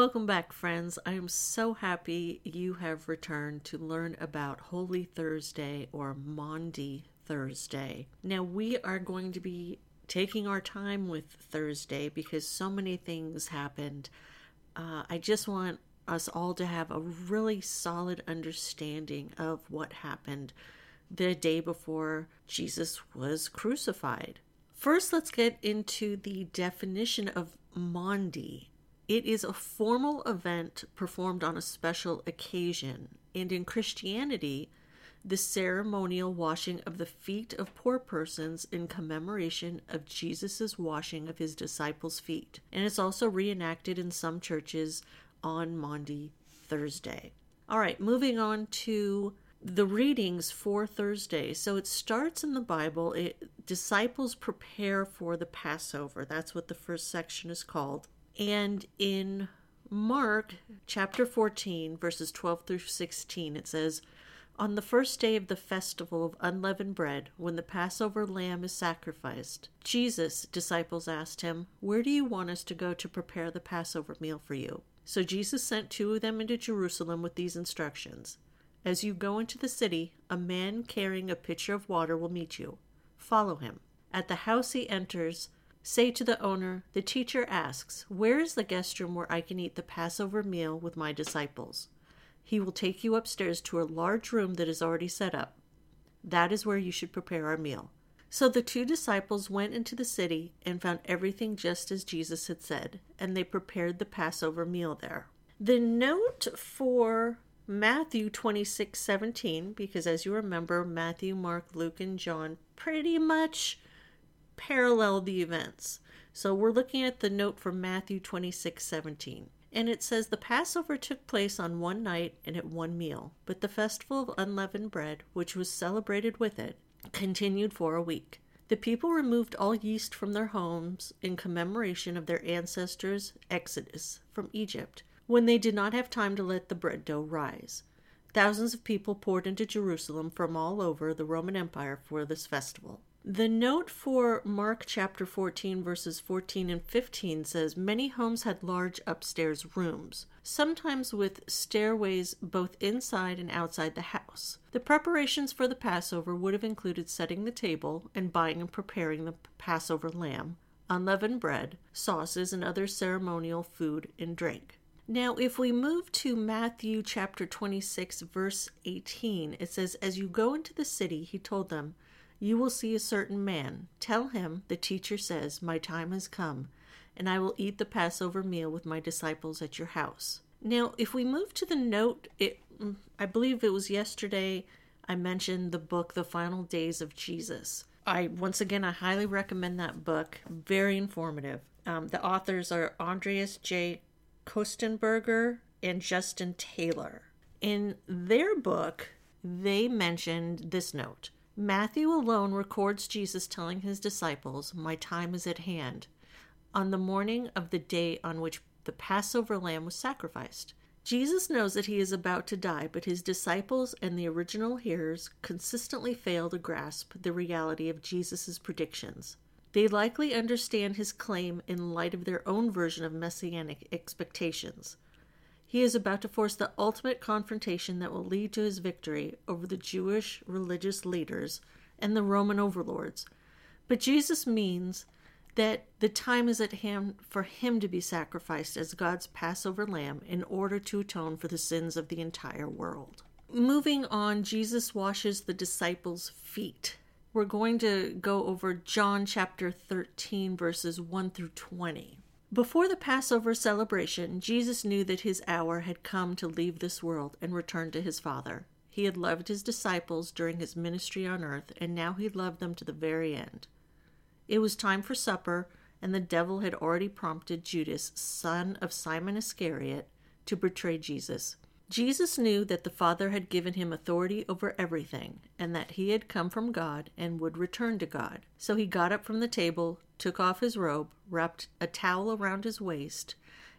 Welcome back, friends. I am so happy you have returned to learn about Holy Thursday or Maundy Thursday. Now, we are going to be taking our time with Thursday because so many things happened. Uh, I just want us all to have a really solid understanding of what happened the day before Jesus was crucified. First, let's get into the definition of Maundy. It is a formal event performed on a special occasion, and in Christianity, the ceremonial washing of the feet of poor persons in commemoration of Jesus' washing of his disciples' feet. And it's also reenacted in some churches on Maundy Thursday. All right, moving on to the readings for Thursday. So it starts in the Bible. It, disciples prepare for the Passover. That's what the first section is called. And in Mark chapter 14, verses 12 through 16, it says, On the first day of the festival of unleavened bread, when the Passover lamb is sacrificed, Jesus' disciples asked him, Where do you want us to go to prepare the Passover meal for you? So Jesus sent two of them into Jerusalem with these instructions As you go into the city, a man carrying a pitcher of water will meet you. Follow him. At the house he enters, Say to the owner, The teacher asks, Where is the guest room where I can eat the Passover meal with my disciples? He will take you upstairs to a large room that is already set up. That is where you should prepare our meal. So the two disciples went into the city and found everything just as Jesus had said, and they prepared the Passover meal there. The note for Matthew 26 17, because as you remember, Matthew, Mark, Luke, and John pretty much parallel the events. So we're looking at the note from Matthew 26 17. And it says the Passover took place on one night and at one meal, but the festival of unleavened bread, which was celebrated with it, continued for a week. The people removed all yeast from their homes in commemoration of their ancestors' exodus from Egypt, when they did not have time to let the bread dough rise. Thousands of people poured into Jerusalem from all over the Roman Empire for this festival. The note for Mark chapter 14, verses 14 and 15 says many homes had large upstairs rooms, sometimes with stairways both inside and outside the house. The preparations for the Passover would have included setting the table and buying and preparing the Passover lamb, unleavened bread, sauces, and other ceremonial food and drink. Now, if we move to Matthew chapter 26, verse 18, it says, As you go into the city, he told them, you will see a certain man. Tell him, the teacher says, My time has come, and I will eat the Passover meal with my disciples at your house. Now, if we move to the note, it, I believe it was yesterday I mentioned the book, The Final Days of Jesus. I, once again, I highly recommend that book. Very informative. Um, the authors are Andreas J. Kostenberger and Justin Taylor. In their book, they mentioned this note Matthew alone records Jesus telling his disciples, My time is at hand, on the morning of the day on which the Passover lamb was sacrificed. Jesus knows that he is about to die, but his disciples and the original hearers consistently fail to grasp the reality of Jesus' predictions. They likely understand his claim in light of their own version of messianic expectations. He is about to force the ultimate confrontation that will lead to his victory over the Jewish religious leaders and the Roman overlords. But Jesus means that the time is at hand for him to be sacrificed as God's Passover lamb in order to atone for the sins of the entire world. Moving on, Jesus washes the disciples' feet. We're going to go over John chapter 13, verses 1 through 20. Before the Passover celebration, Jesus knew that his hour had come to leave this world and return to his Father. He had loved his disciples during his ministry on earth, and now he loved them to the very end. It was time for supper, and the devil had already prompted Judas, son of Simon Iscariot, to betray Jesus. Jesus knew that the Father had given him authority over everything, and that he had come from God and would return to God. So he got up from the table, took off his robe, wrapped a towel around his waist,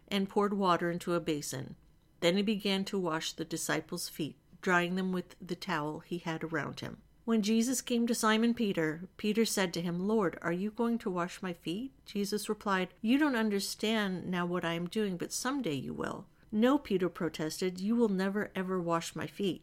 and poured water into a basin. Then he began to wash the disciples' feet, drying them with the towel he had around him. When Jesus came to Simon Peter, Peter said to him, Lord, are you going to wash my feet? Jesus replied, You don't understand now what I am doing, but someday you will. No, Peter protested, you will never ever wash my feet.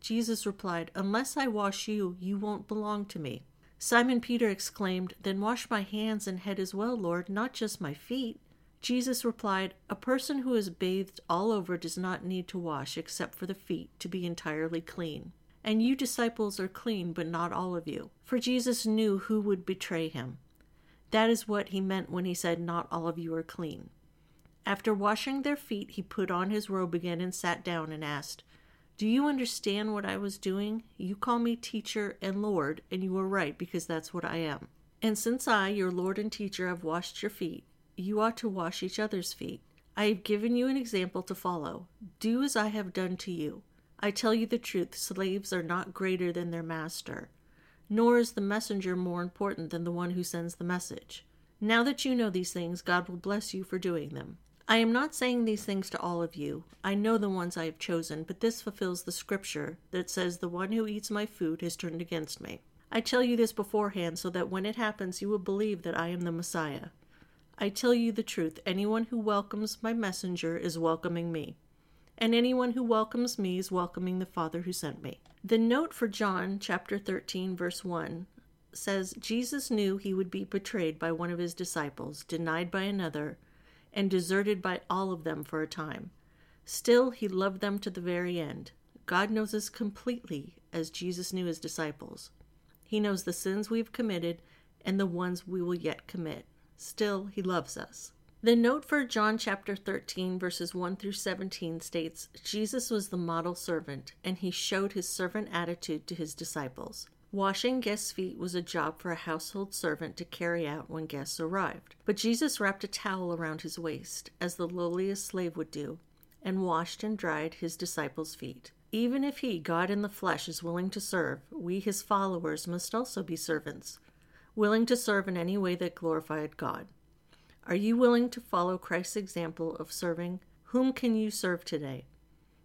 Jesus replied, Unless I wash you, you won't belong to me. Simon Peter exclaimed, Then wash my hands and head as well, Lord, not just my feet. Jesus replied, A person who is bathed all over does not need to wash except for the feet to be entirely clean. And you disciples are clean, but not all of you. For Jesus knew who would betray him. That is what he meant when he said, Not all of you are clean. After washing their feet, he put on his robe again and sat down and asked, Do you understand what I was doing? You call me teacher and Lord, and you are right, because that's what I am. And since I, your Lord and teacher, have washed your feet, you ought to wash each other's feet. I have given you an example to follow. Do as I have done to you. I tell you the truth, slaves are not greater than their master, nor is the messenger more important than the one who sends the message. Now that you know these things, God will bless you for doing them. I am not saying these things to all of you. I know the ones I have chosen, but this fulfills the scripture that says, The one who eats my food has turned against me. I tell you this beforehand so that when it happens, you will believe that I am the Messiah. I tell you the truth anyone who welcomes my messenger is welcoming me and anyone who welcomes me is welcoming the Father who sent me. The note for John chapter 13 verse 1 says Jesus knew he would be betrayed by one of his disciples, denied by another, and deserted by all of them for a time. Still he loved them to the very end. God knows us completely as Jesus knew his disciples. He knows the sins we've committed and the ones we will yet commit. Still he loves us. The note for John chapter 13, verses 1 through 17 states Jesus was the model servant, and he showed his servant attitude to his disciples. Washing guests' feet was a job for a household servant to carry out when guests arrived. But Jesus wrapped a towel around his waist, as the lowliest slave would do, and washed and dried his disciples' feet. Even if he, God in the flesh, is willing to serve, we, his followers, must also be servants, willing to serve in any way that glorified God. Are you willing to follow Christ's example of serving? Whom can you serve today?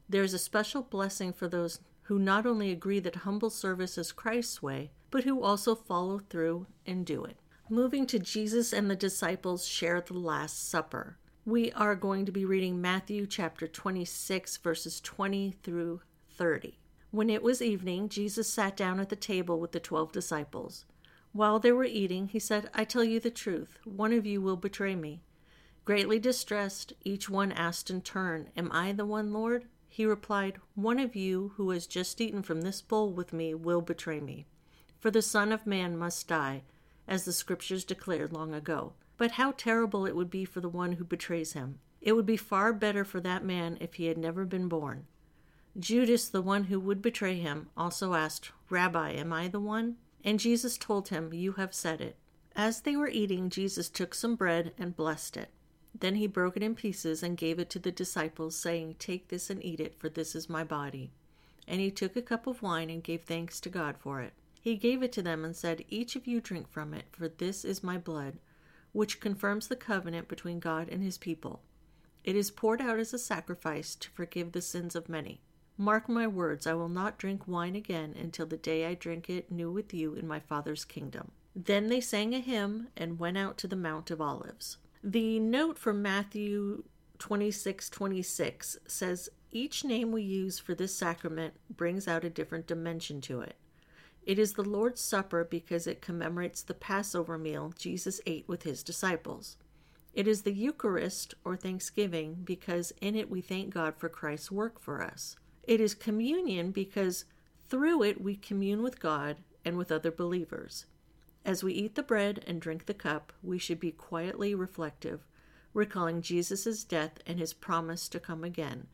There is a special blessing for those who not only agree that humble service is Christ's way, but who also follow through and do it. Moving to Jesus and the disciples share the Last Supper. We are going to be reading Matthew chapter 26, verses 20 through 30. When it was evening, Jesus sat down at the table with the twelve disciples. While they were eating, he said, I tell you the truth, one of you will betray me. Greatly distressed, each one asked in turn, Am I the one, Lord? He replied, One of you who has just eaten from this bowl with me will betray me. For the Son of Man must die, as the Scriptures declared long ago. But how terrible it would be for the one who betrays him! It would be far better for that man if he had never been born. Judas, the one who would betray him, also asked, Rabbi, am I the one? And Jesus told him, You have said it. As they were eating, Jesus took some bread and blessed it. Then he broke it in pieces and gave it to the disciples, saying, Take this and eat it, for this is my body. And he took a cup of wine and gave thanks to God for it. He gave it to them and said, Each of you drink from it, for this is my blood, which confirms the covenant between God and his people. It is poured out as a sacrifice to forgive the sins of many. Mark my words, I will not drink wine again until the day I drink it new with you in my Father's kingdom. Then they sang a hymn and went out to the Mount of Olives. The note from Matthew 26 26 says, Each name we use for this sacrament brings out a different dimension to it. It is the Lord's Supper because it commemorates the Passover meal Jesus ate with his disciples. It is the Eucharist or Thanksgiving because in it we thank God for Christ's work for us. It is communion because through it we commune with God and with other believers. As we eat the bread and drink the cup, we should be quietly reflective, recalling Jesus' death and his promise to come again,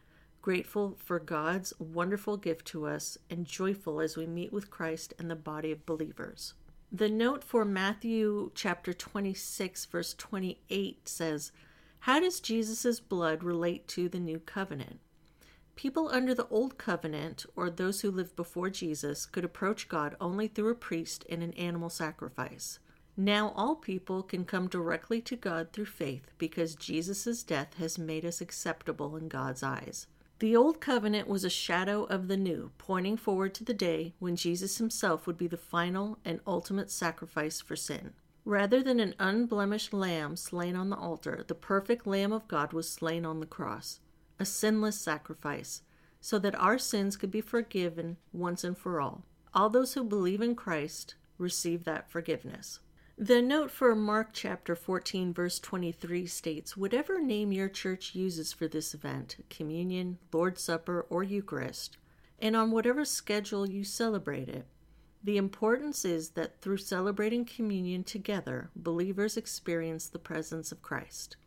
grateful for God's wonderful gift to us, and joyful as we meet with Christ and the body of believers. The note for Matthew chapter 26, verse 28 says, How does Jesus' blood relate to the new covenant? People under the Old Covenant, or those who lived before Jesus, could approach God only through a priest and an animal sacrifice. Now all people can come directly to God through faith because Jesus' death has made us acceptable in God's eyes. The Old Covenant was a shadow of the New, pointing forward to the day when Jesus himself would be the final and ultimate sacrifice for sin. Rather than an unblemished lamb slain on the altar, the perfect Lamb of God was slain on the cross, a sinless sacrifice, so that our sins could be forgiven once and for all. All those who believe in Christ receive that forgiveness. The note for Mark chapter 14, verse 23 states Whatever name your church uses for this event, communion, Lord's Supper, or Eucharist, and on whatever schedule you celebrate it, the importance is that through celebrating communion together, believers experience the presence of Christ.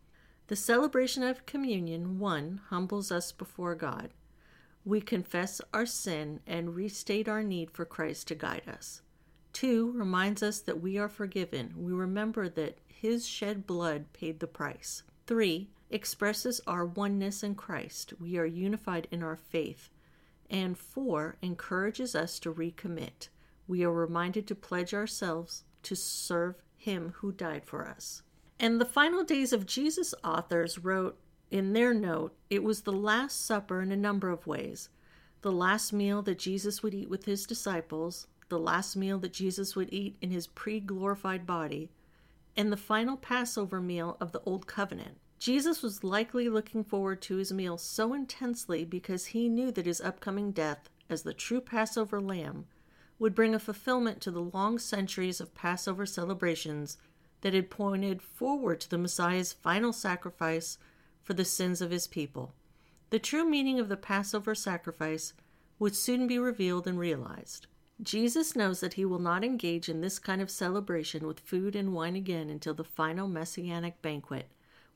The celebration of communion, one, humbles us before God. We confess our sin and restate our need for Christ to guide us. Two reminds us that we are forgiven. We remember that His shed blood paid the price. Three expresses our oneness in Christ. We are unified in our faith. And four encourages us to recommit. We are reminded to pledge ourselves to serve Him who died for us. And the final days of Jesus authors wrote in their note, it was the Last Supper in a number of ways. The last meal that Jesus would eat with his disciples, the last meal that Jesus would eat in his pre glorified body, and the final Passover meal of the Old Covenant. Jesus was likely looking forward to his meal so intensely because he knew that his upcoming death as the true Passover lamb would bring a fulfillment to the long centuries of Passover celebrations that had pointed forward to the Messiah's final sacrifice for the sins of his people. The true meaning of the Passover sacrifice would soon be revealed and realized. Jesus knows that he will not engage in this kind of celebration with food and wine again until the final messianic banquet,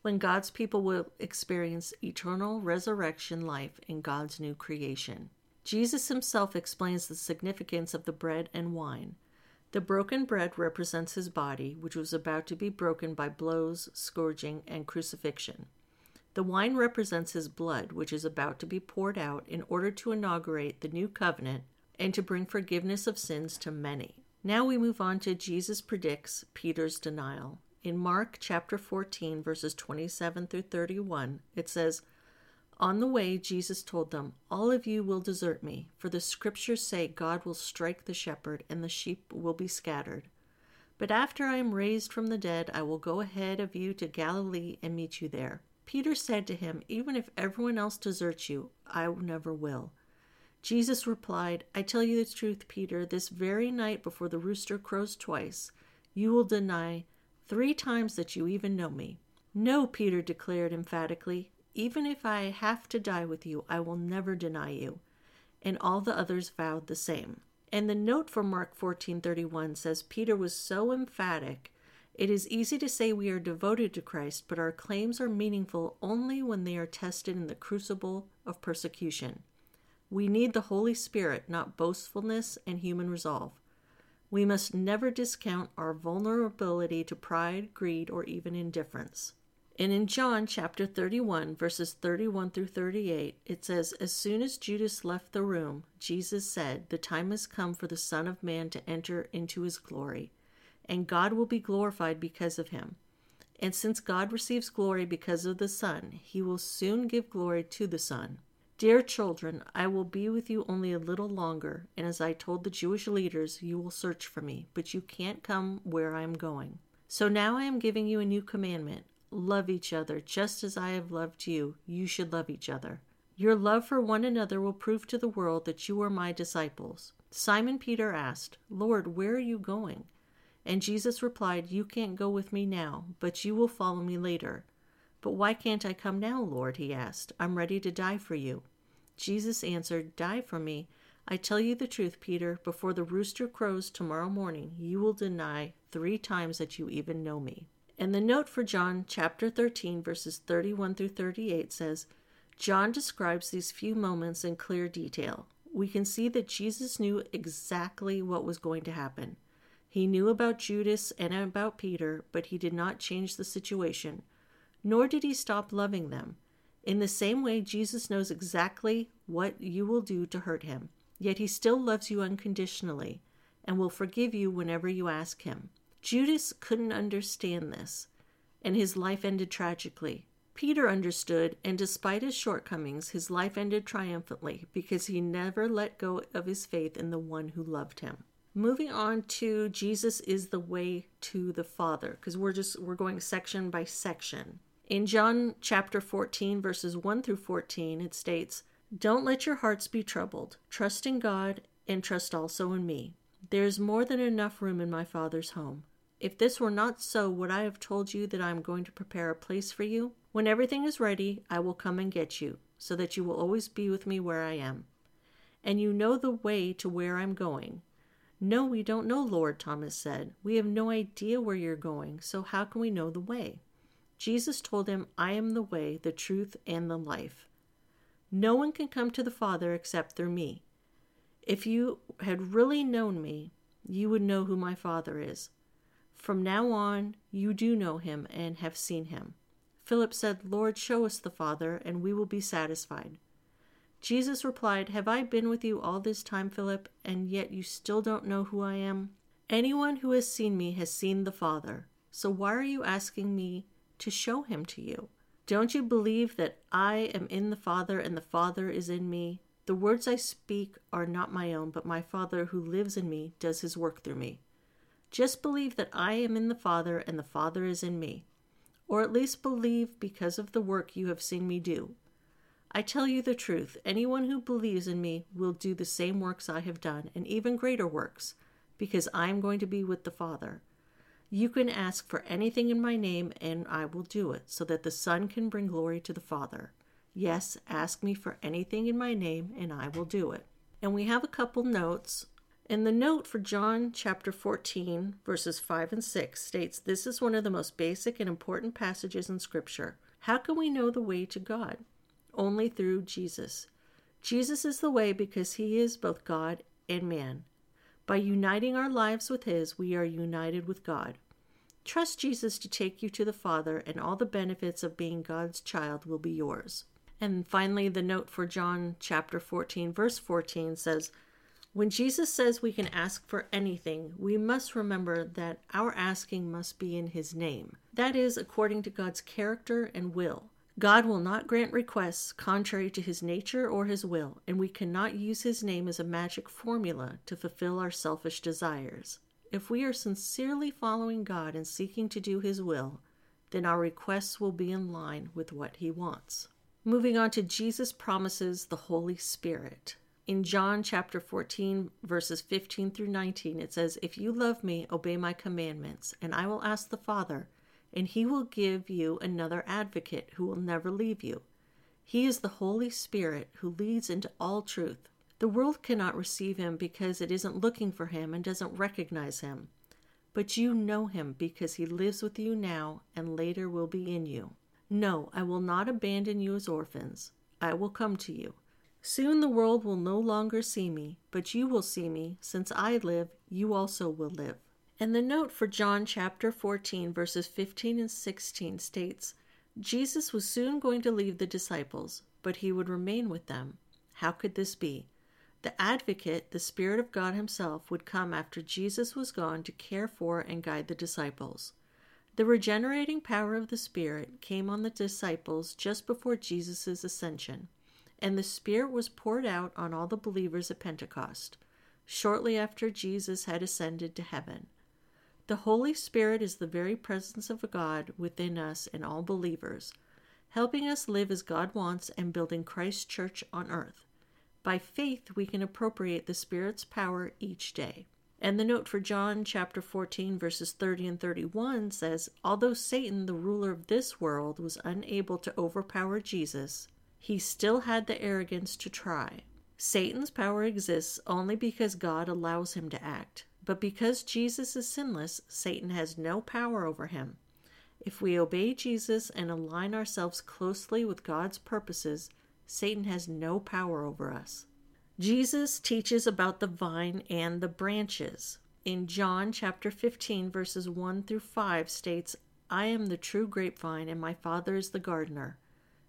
when God's people will experience eternal resurrection life in God's new creation. Jesus himself explains the significance of the bread and wine. The broken bread represents his body, which was about to be broken by blows, scourging, and crucifixion. The wine represents his blood, which is about to be poured out in order to inaugurate the new covenant and to bring forgiveness of sins to many. Now we move on to Jesus predicts Peter's denial. In Mark chapter 14, verses 27 through 31, it says, On the way, Jesus told them, All of you will desert me, for the scriptures say God will strike the shepherd, and the sheep will be scattered. But after I am raised from the dead, I will go ahead of you to Galilee and meet you there. Peter said to him, Even if everyone else deserts you, I never will. Jesus replied, I tell you the truth, Peter, this very night before the rooster crows twice, you will deny three times that you even know me. No, Peter declared emphatically, even if I have to die with you, I will never deny you. And all the others vowed the same. And the note from Mark 14:31 says Peter was so emphatic, it is easy to say we are devoted to Christ, but our claims are meaningful only when they are tested in the crucible of persecution. We need the Holy Spirit, not boastfulness and human resolve. We must never discount our vulnerability to pride, greed, or even indifference. And in John chapter 31, verses 31 through 38, it says, As soon as Judas left the room, Jesus said, The time has come for the Son of Man to enter into his glory, and God will be glorified because of him. And since God receives glory because of the Son, he will soon give glory to the Son. Dear children, I will be with you only a little longer, and as I told the Jewish leaders, you will search for me, but you can't come where I am going. So now I am giving you a new commandment love each other, just as I have loved you. You should love each other. Your love for one another will prove to the world that you are my disciples. Simon Peter asked, Lord, where are you going? And Jesus replied, You can't go with me now, but you will follow me later. But why can't I come now, Lord? he asked. I'm ready to die for you. Jesus answered, Die for me. I tell you the truth, Peter, before the rooster crows tomorrow morning, you will deny three times that you even know me. And the note for John chapter 13, verses 31 through 38 says, John describes these few moments in clear detail. We can see that Jesus knew exactly what was going to happen. He knew about Judas and about Peter, but he did not change the situation, nor did he stop loving them. In the same way, Jesus knows exactly what you will do to hurt him, yet he still loves you unconditionally and will forgive you whenever you ask him. Judas couldn't understand this, and his life ended tragically. Peter understood, and despite his shortcomings, his life ended triumphantly because he never let go of his faith in the one who loved him. Moving on to Jesus is the way to the Father, because we're just we're going section by section. In John chapter 14, verses 1 through 14, it states, Don't let your hearts be troubled. Trust in God and trust also in me. There is more than enough room in my Father's home. If this were not so, would I have told you that I am going to prepare a place for you? When everything is ready, I will come and get you, so that you will always be with me where I am. And you know the way to where I'm going. No, we don't know, Lord, Thomas said. We have no idea where you're going, so how can we know the way? Jesus told him, I am the way, the truth, and the life. No one can come to the Father except through me. If you had really known me, you would know who my Father is. From now on, you do know him and have seen him. Philip said, Lord, show us the Father, and we will be satisfied. Jesus replied, Have I been with you all this time, Philip, and yet you still don't know who I am? Anyone who has seen me has seen the Father. So why are you asking me to show him to you. Don't you believe that I am in the Father and the Father is in me? The words I speak are not my own, but my Father who lives in me does his work through me. Just believe that I am in the Father and the Father is in me, or at least believe because of the work you have seen me do. I tell you the truth anyone who believes in me will do the same works I have done, and even greater works, because I am going to be with the Father. You can ask for anything in my name, and I will do it, so that the Son can bring glory to the Father. Yes, ask me for anything in my name, and I will do it. And we have a couple notes. And the note for John chapter 14, verses 5 and 6 states this is one of the most basic and important passages in Scripture. How can we know the way to God? Only through Jesus. Jesus is the way because he is both God and man. By uniting our lives with His, we are united with God. Trust Jesus to take you to the Father, and all the benefits of being God's child will be yours. And finally, the note for John chapter 14, verse 14 says, When Jesus says we can ask for anything, we must remember that our asking must be in His name. That is, according to God's character and will. God will not grant requests contrary to his nature or his will, and we cannot use his name as a magic formula to fulfill our selfish desires. If we are sincerely following God and seeking to do his will, then our requests will be in line with what he wants. Moving on to Jesus promises the Holy Spirit. In John chapter 14, verses 15 through 19, it says, If you love me, obey my commandments, and I will ask the Father and he will give you another advocate who will never leave you. He is the Holy Spirit who leads into all truth. The world cannot receive him because it isn't looking for him and doesn't recognize him. But you know him because he lives with you now and later will be in you. No, I will not abandon you as orphans. I will come to you. Soon the world will no longer see me, but you will see me. Since I live, you also will live. And the note for John chapter 14, verses 15 and 16 states Jesus was soon going to leave the disciples, but he would remain with them. How could this be? The advocate, the Spirit of God Himself, would come after Jesus was gone to care for and guide the disciples. The regenerating power of the Spirit came on the disciples just before Jesus' ascension, and the Spirit was poured out on all the believers at Pentecost, shortly after Jesus had ascended to heaven. The Holy Spirit is the very presence of God within us and all believers, helping us live as God wants and building Christ's church on earth. By faith, we can appropriate the Spirit's power each day. And the note for John chapter 14, verses 30 and 31 says Although Satan, the ruler of this world, was unable to overpower Jesus, he still had the arrogance to try. Satan's power exists only because God allows him to act. But because Jesus is sinless, Satan has no power over him. If we obey Jesus and align ourselves closely with God's purposes, Satan has no power over us. Jesus teaches about the vine and the branches. In John chapter 15 verses 1 through 5 states, I am the true grapevine and my Father is the gardener.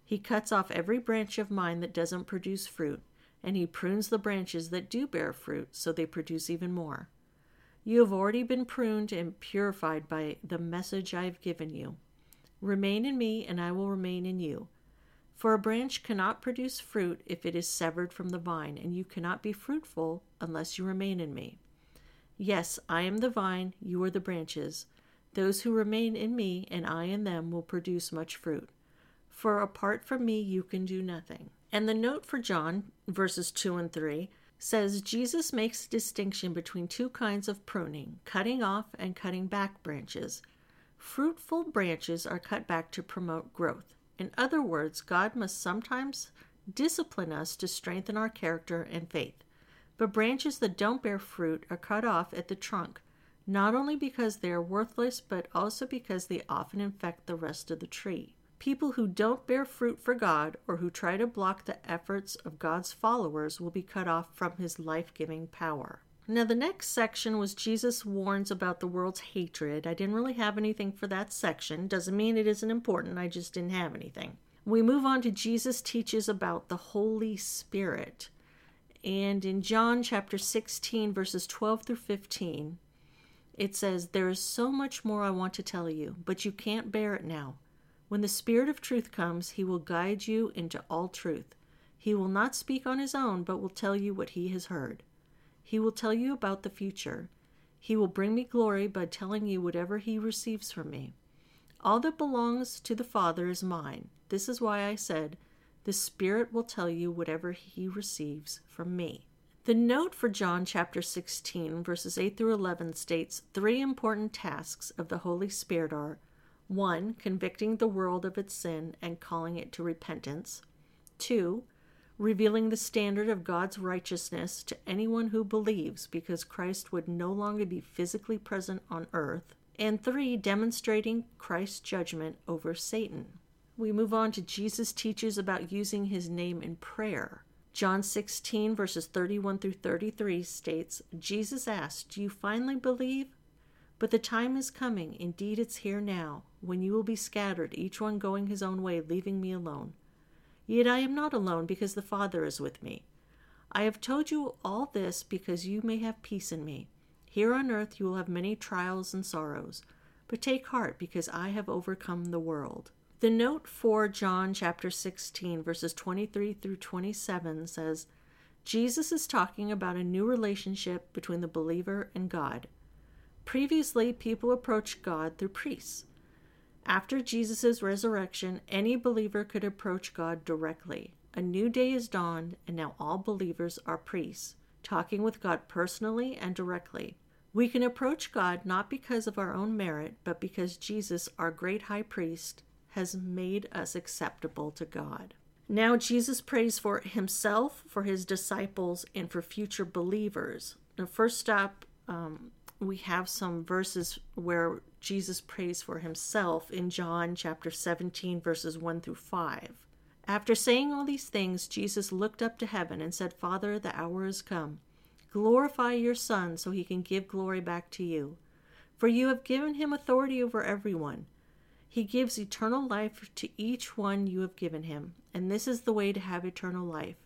He cuts off every branch of mine that doesn't produce fruit, and he prunes the branches that do bear fruit so they produce even more. You have already been pruned and purified by the message I have given you. Remain in me, and I will remain in you. For a branch cannot produce fruit if it is severed from the vine, and you cannot be fruitful unless you remain in me. Yes, I am the vine, you are the branches. Those who remain in me, and I in them, will produce much fruit. For apart from me, you can do nothing. And the note for John, verses 2 and 3, says Jesus makes a distinction between two kinds of pruning cutting off and cutting back branches. Fruitful branches are cut back to promote growth. In other words, God must sometimes discipline us to strengthen our character and faith. But branches that don't bear fruit are cut off at the trunk, not only because they are worthless, but also because they often infect the rest of the tree. People who don't bear fruit for God or who try to block the efforts of God's followers will be cut off from his life giving power. Now, the next section was Jesus warns about the world's hatred. I didn't really have anything for that section. Doesn't mean it isn't important, I just didn't have anything. We move on to Jesus teaches about the Holy Spirit. And in John chapter 16, verses 12 through 15, it says, There is so much more I want to tell you, but you can't bear it now. When the Spirit of truth comes, he will guide you into all truth. He will not speak on his own, but will tell you what he has heard. He will tell you about the future. He will bring me glory by telling you whatever he receives from me. All that belongs to the Father is mine. This is why I said, The Spirit will tell you whatever he receives from me. The note for John chapter 16, verses 8 through 11 states three important tasks of the Holy Spirit are 1. Convicting the world of its sin and calling it to repentance. 2 revealing the standard of God's righteousness to anyone who believes because Christ would no longer be physically present on earth, and three, demonstrating Christ's judgment over Satan. We move on to Jesus teaches about using his name in prayer. John 16, verses 31 through 33 states Jesus asked, Do you finally believe? But the time is coming, indeed it's here now, when you will be scattered, each one going his own way, leaving me alone. Yet I am not alone, because the Father is with me. I have told you all this because you may have peace in me. Here on earth you will have many trials and sorrows, but take heart, because I have overcome the world. The note for John chapter 16, verses 23 through 27 says, Jesus is talking about a new relationship between the believer and God. Previously, people approached God through priests. After Jesus' resurrection, any believer could approach God directly. A new day is dawned, and now all believers are priests, talking with God personally and directly. We can approach God not because of our own merit, but because Jesus, our great high priest, has made us acceptable to God. Now, Jesus prays for himself, for his disciples, and for future believers. The first stop um, we have some verses where Jesus prays for himself in John chapter 17, verses 1 through 5. After saying all these things, Jesus looked up to heaven and said, Father, the hour is come. Glorify your Son so he can give glory back to you. For you have given him authority over everyone. He gives eternal life to each one you have given him, and this is the way to have eternal life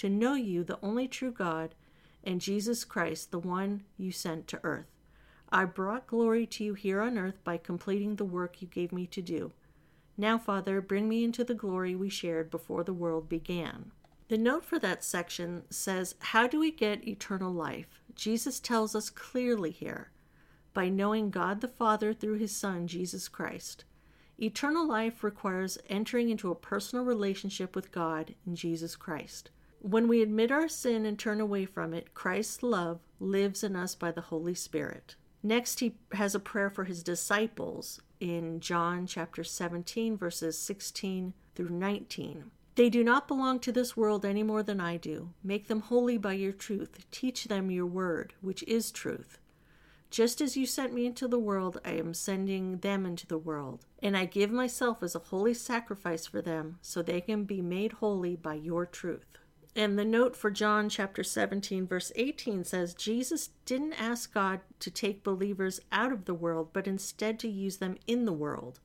to know you, the only true God, and Jesus Christ, the one you sent to earth. I brought glory to you here on earth by completing the work you gave me to do. Now, Father, bring me into the glory we shared before the world began. The note for that section says, How do we get eternal life? Jesus tells us clearly here by knowing God the Father through his Son, Jesus Christ. Eternal life requires entering into a personal relationship with God in Jesus Christ. When we admit our sin and turn away from it, Christ's love lives in us by the Holy Spirit. Next, he has a prayer for his disciples in John chapter 17, verses 16 through 19. They do not belong to this world any more than I do. Make them holy by your truth. Teach them your word, which is truth. Just as you sent me into the world, I am sending them into the world. And I give myself as a holy sacrifice for them, so they can be made holy by your truth. And the note for John chapter 17, verse 18 says Jesus didn't ask God to take believers out of the world, but instead to use them in the world.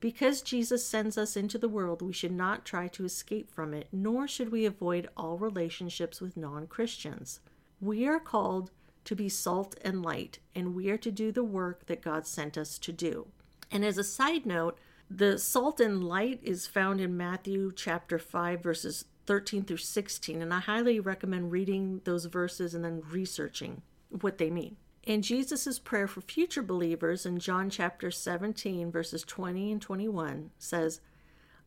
Because Jesus sends us into the world, we should not try to escape from it, nor should we avoid all relationships with non Christians. We are called to be salt and light, and we are to do the work that God sent us to do. And as a side note, The salt and light is found in Matthew chapter 5, verses 13 through 16, and I highly recommend reading those verses and then researching what they mean. And Jesus' prayer for future believers in John chapter 17, verses 20 and 21 says,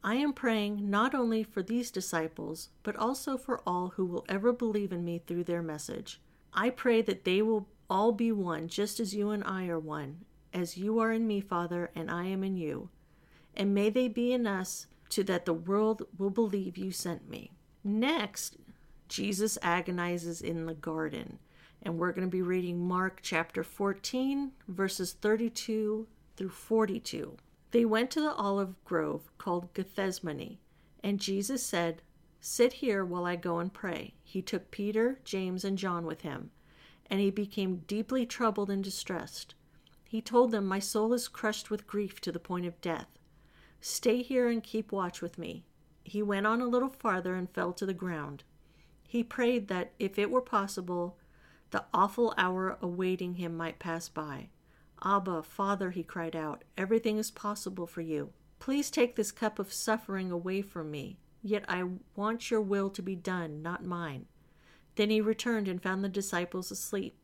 I am praying not only for these disciples, but also for all who will ever believe in me through their message. I pray that they will all be one, just as you and I are one, as you are in me, Father, and I am in you. And may they be in us, so that the world will believe you sent me. Next, Jesus agonizes in the garden and we're going to be reading Mark chapter 14, verses 32 through 42. They went to the olive grove called Gethsemane, and Jesus said, Sit here while I go and pray. He took Peter, James, and John with him, and he became deeply troubled and distressed. He told them, My soul is crushed with grief to the point of death. Stay here and keep watch with me. He went on a little farther and fell to the ground. He prayed that, if it were possible, the awful hour awaiting him might pass by. Abba, Father, he cried out, everything is possible for you. Please take this cup of suffering away from me, yet I want your will to be done, not mine. Then he returned and found the disciples asleep.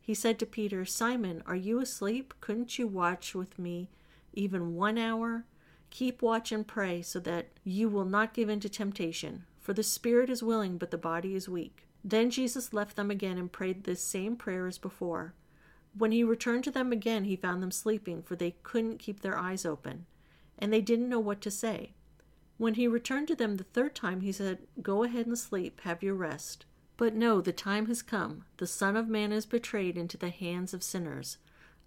He said to Peter, Simon, are you asleep? Couldn't you watch with me even one hour? Keep watch and pray so that you will not give in to temptation. For the spirit is willing, but the body is weak. Then Jesus left them again and prayed this same prayer as before. When he returned to them again, he found them sleeping, for they couldn't keep their eyes open, and they didn't know what to say. When he returned to them the third time, he said, Go ahead and sleep, have your rest. But no, the time has come. The Son of Man is betrayed into the hands of sinners.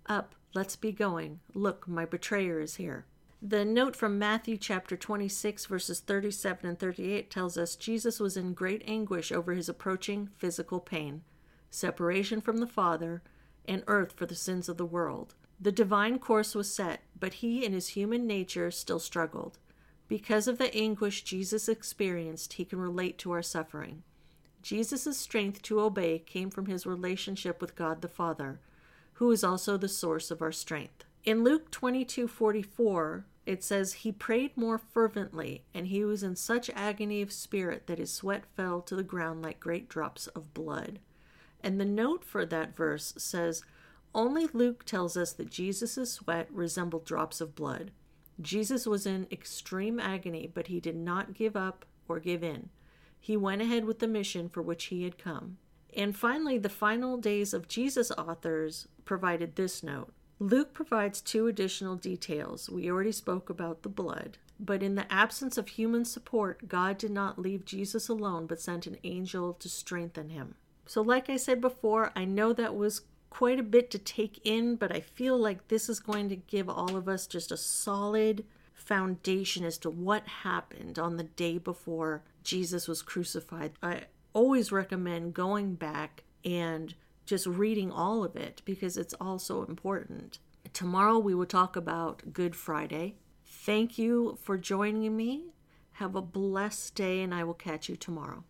Up, let's be going. Look, my betrayer is here. The note from Matthew chapter 26, verses 37 and 38 tells us Jesus was in great anguish over his approaching physical pain, separation from the Father, and earth for the sins of the world. The divine course was set, but he in his human nature still struggled. Because of the anguish Jesus experienced, he can relate to our suffering. Jesus' strength to obey came from his relationship with God the Father, who is also the source of our strength. In Luke 22:44, it says he prayed more fervently, and he was in such agony of spirit that his sweat fell to the ground like great drops of blood. And the note for that verse says, Only Luke tells us that Jesus' sweat resembled drops of blood. Jesus was in extreme agony, but he did not give up or give in. He went ahead with the mission for which he had come. And finally, the final days of Jesus authors provided this note Luke provides two additional details. We already spoke about the blood, but in the absence of human support, God did not leave Jesus alone but sent an angel to strengthen him. So, like I said before, I know that was quite a bit to take in, but I feel like this is going to give all of us just a solid foundation as to what happened on the day before Jesus was crucified. I always recommend going back and just reading all of it because it's all so important. Tomorrow we will talk about Good Friday. Thank you for joining me. Have a blessed day, and I will catch you tomorrow.